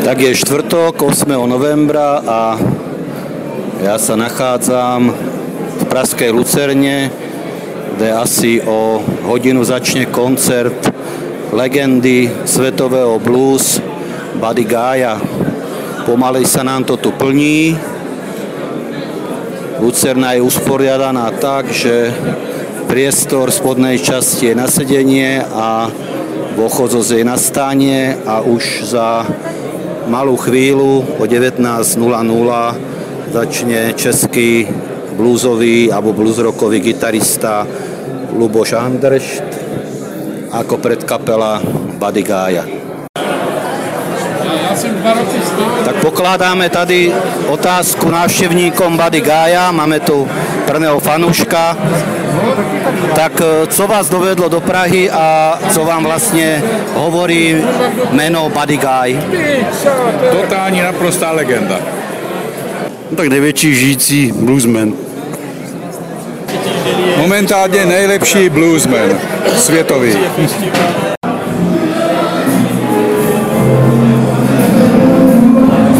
Tak je štvrtok, 8. novembra a ja sa nachádzam v Praskej Lucerne, kde asi o hodinu začne koncert legendy svetového blues Buddy Gaya. Pomalej sa nám to tu plní. Lucerna je usporiadaná tak, že priestor spodnej časti je na sedenie a Vochozo je na stáne a už za malú chvíľu o 19.00 začne český blúzový alebo bluesrockový gitarista Luboš Andršt ako predkapela Buddy Gája. Tak pokladáme tady otázku návštevníkom Buddy Gája. Máme tu prvného fanúška. Tak e, co vás dovedlo do Prahy a co vám vlastně hovorí jméno Buddy Guy? Totální naprostá legenda. No tak největší žijící bluesman. Momentálně nejlepší bluesman světový.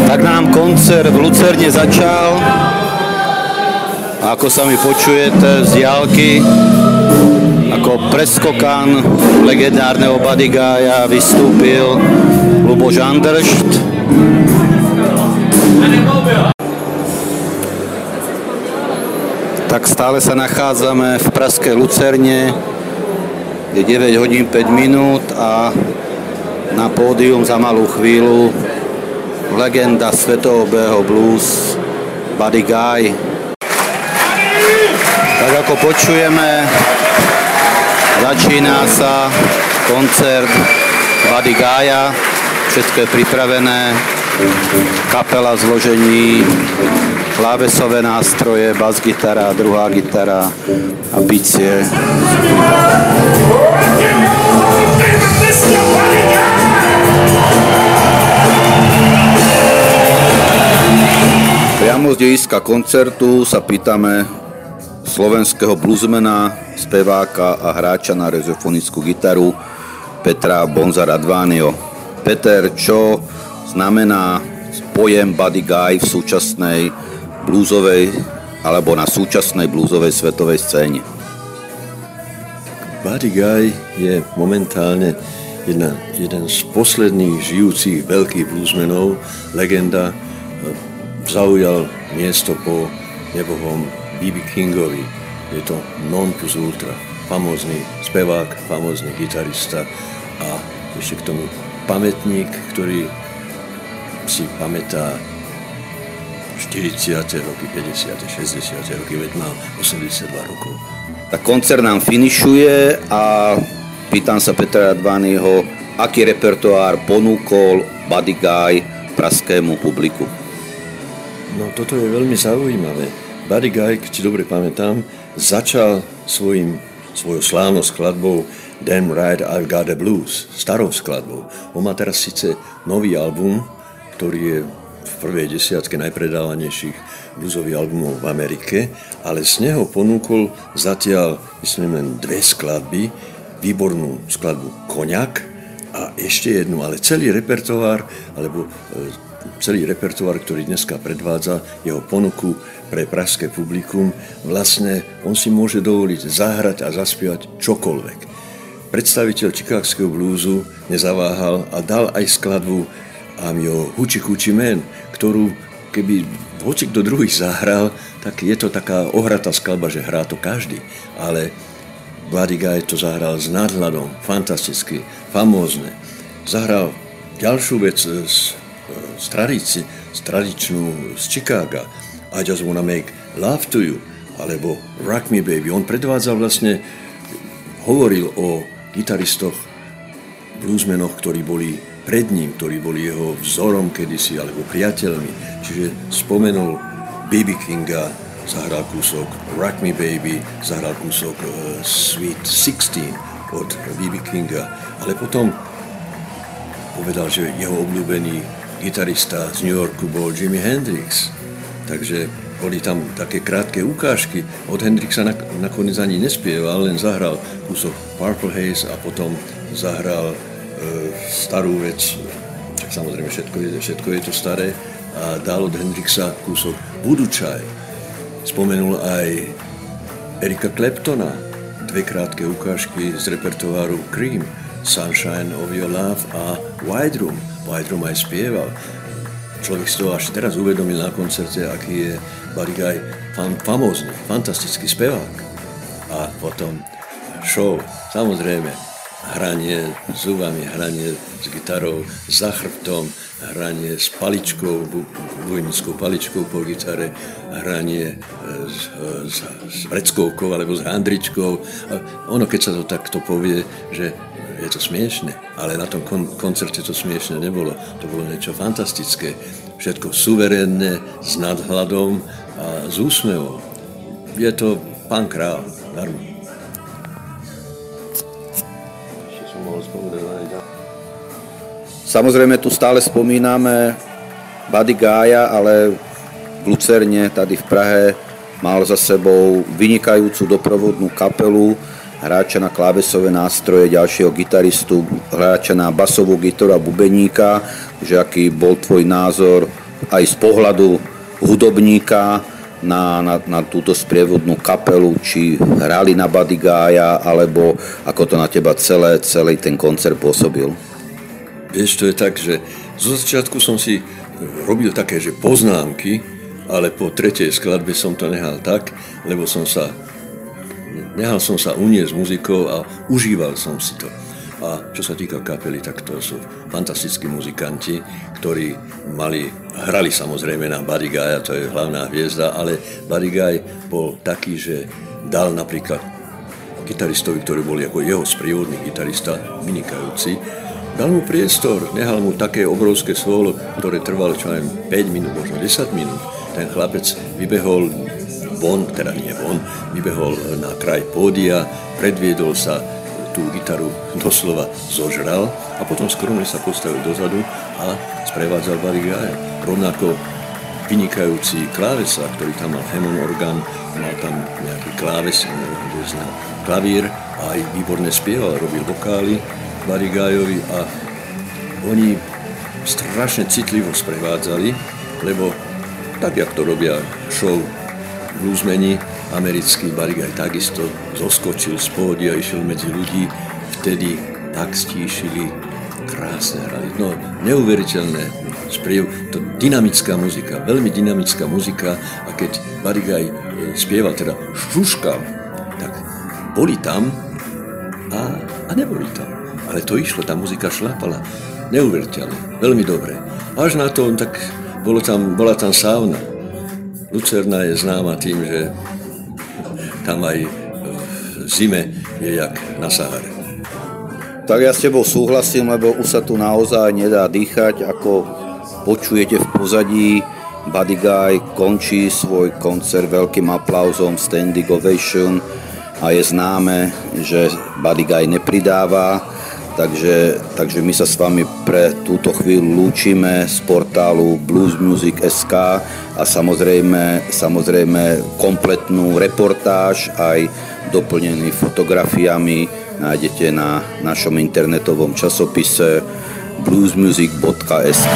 Tak nám koncert v Lucerne začal. Ako sa mi počujete z diálky, ako preskokan legendárneho Badigája vystúpil Luboš Andršt. Tak stále sa nachádzame v Praskej Lucerne, je 9 hodín 5 minút a na pódium za malú chvíľu legenda svetového blues Buddy Guy. Tak ako počujeme, začína sa koncert Buddy Gaya, všetko je pripravené, kapela zložení, klávesové nástroje, bas-gitara, druhá gitara a bicie. Priamo z dejiska koncertu sa pýtame slovenského bluesmena, speváka a hráča na rezofonickú gitaru Petra Bonza Radvánio. Peter, čo znamená pojem Buddy Guy v súčasnej bluesovej alebo na súčasnej bluesovej svetovej scéne? Buddy Guy je momentálne jedna, jeden z posledných žijúcich veľkých bluesmenov, legenda, zaujal miesto po nebohom B.B. Kingovi. Je to non plus ultra, famózny spevák, famózny gitarista a ešte k tomu pamätník, ktorý si pamätá 40. roky, 50. 60. roky, veď má 82 rokov. Tak koncert nám finišuje a pýtam sa Petra Radványho, aký repertoár ponúkol Buddy Guy praskému publiku. No toto je veľmi zaujímavé. Buddy Guy, keď si dobre pamätám, začal svojim, svojou slávnou skladbou Damn Right I've Got a Blues, starou skladbou. On má teraz síce nový album, ktorý je v prvej desiatke najpredávanejších bluesových albumov v Amerike, ale z neho ponúkol zatiaľ, myslím, len dve skladby, výbornú skladbu Koňak a ešte jednu, ale celý repertoár, alebo e, celý repertoár, ktorý dneska predvádza, jeho ponuku pre pražské publikum, vlastne on si môže dovoliť zahrať a zaspievať čokoľvek. Predstaviteľ čikákského blúzu nezaváhal a dal aj skladbu I'm your Huči Huči Man, ktorú keby hoci kto druhý zahral, tak je to taká ohratá skladba, že hrá to každý. Ale Buddy Guy to zahral s nadhľadom, fantasticky, famózne. Zahral ďalšiu vec z, z, tradici, z tradičnú z Chicaga. I just wanna make love to you, alebo Rock Me Baby. On predvádzal vlastne, hovoril o gitaristoch, bluesmenoch, ktorí boli pred ním, ktorí boli jeho vzorom kedysi, alebo priateľmi. Čiže spomenul B.B. Kinga, zahral kúsok Rock Me Baby, zahral kúsok uh, Sweet 16 od B.B. Kinga, ale potom povedal, že jeho obľúbený gitarista z New Yorku bol Jimi Hendrix. Takže boli tam také krátke ukážky. Od Hendrixa nakoniec ani nespieval, len zahral kúsok Purple Haze a potom zahral starú vec, samozrejme všetko je, všetko je to staré, a dal od Hendrixa kúsok Budučaj. Spomenul aj Erika Claptona, dve krátke ukážky z repertoáru Cream, Sunshine of Your Love a White Room. White Room aj spieval. Človek si to až teraz uvedomil na koncerte, aký je Guy fam, famózny, fantastický spevák. A potom show, samozrejme, hranie s zubami, hranie s gitarou, za chrbtom, hranie s paličkou, bujnickou paličkou po gitare, hranie e, s, s, s vreckovkou alebo s handričkou. A ono, keď sa to takto povie, že je to smiešne, ale na tom kon- koncerte to smiešne nebolo. To bolo niečo fantastické. Všetko suverénne, s nadhľadom a s úsmevom. Je to pán král, darmo. Samozrejme, tu stále spomíname Buddy Gája, ale v Lucerne, tady v Prahe, mal za sebou vynikajúcu doprovodnú kapelu, hráča na klávesové nástroje, ďalšieho gitaristu, hráča na basovú gitaru a bubeníka, že aký bol tvoj názor aj z pohľadu hudobníka na, na, na túto sprievodnú kapelu, či hrali na Badigája, alebo ako to na teba celé, celý ten koncert pôsobil? Vieš, to je tak, že zo začiatku som si robil také, že poznámky, ale po tretej skladbe som to nehal tak, lebo som sa, nehal som sa uniesť muzikou a užíval som si to. A čo sa týka kapely, tak to sú fantastickí muzikanti, ktorí mali, hrali samozrejme na Guy, to je hlavná hviezda, ale Guy bol taký, že dal napríklad gitaristovi, ktorý bol ako jeho sprievodný gitarista, vynikajúci, Dal mu priestor, nehal mu také obrovské svolo, ktoré trvalo čo aj 5 minút, možno 10 minút. Ten chlapec vybehol von, teda nie von, vybehol na kraj pódia, predviedol sa, tú gitaru doslova zožral a potom skromne sa postavil dozadu a sprevádzal Barry Guy. Rovnako vynikajúci klávesa, ktorý tam mal Hammond orgán, mal tam nejaký kláves, neviem, klavír a aj výborne spieval, robil vokály Barigájovi a oni strašne citlivo sprevádzali, lebo tak, jak to robia show bluesmeni, americký Barigaj takisto zoskočil z pódia, išiel medzi ľudí, vtedy tak stíšili, krásne hrali. No, neuveriteľné spriev, to dynamická muzika, veľmi dynamická muzika a keď Barigaj e, spieval, teda šuškal, tak boli tam a, a neboli tam ale to išlo, tá muzika šlapala neuveriteľne, veľmi dobre. Až na to, tak bolo tam, bola tam sauna. Lucerna je známa tým, že tam aj v zime je jak na Sahare. Tak ja s tebou súhlasím, lebo už sa tu naozaj nedá dýchať, ako počujete v pozadí. Buddy Guy končí svoj koncert veľkým aplauzom, standing ovation a je známe, že Buddy Guy nepridáva Takže, takže my sa s vami pre túto chvíľu lúčime z portálu bluesmusic.sk a samozrejme, samozrejme kompletnú reportáž aj doplnený fotografiami nájdete na našom internetovom časopise bluesmusic.sk.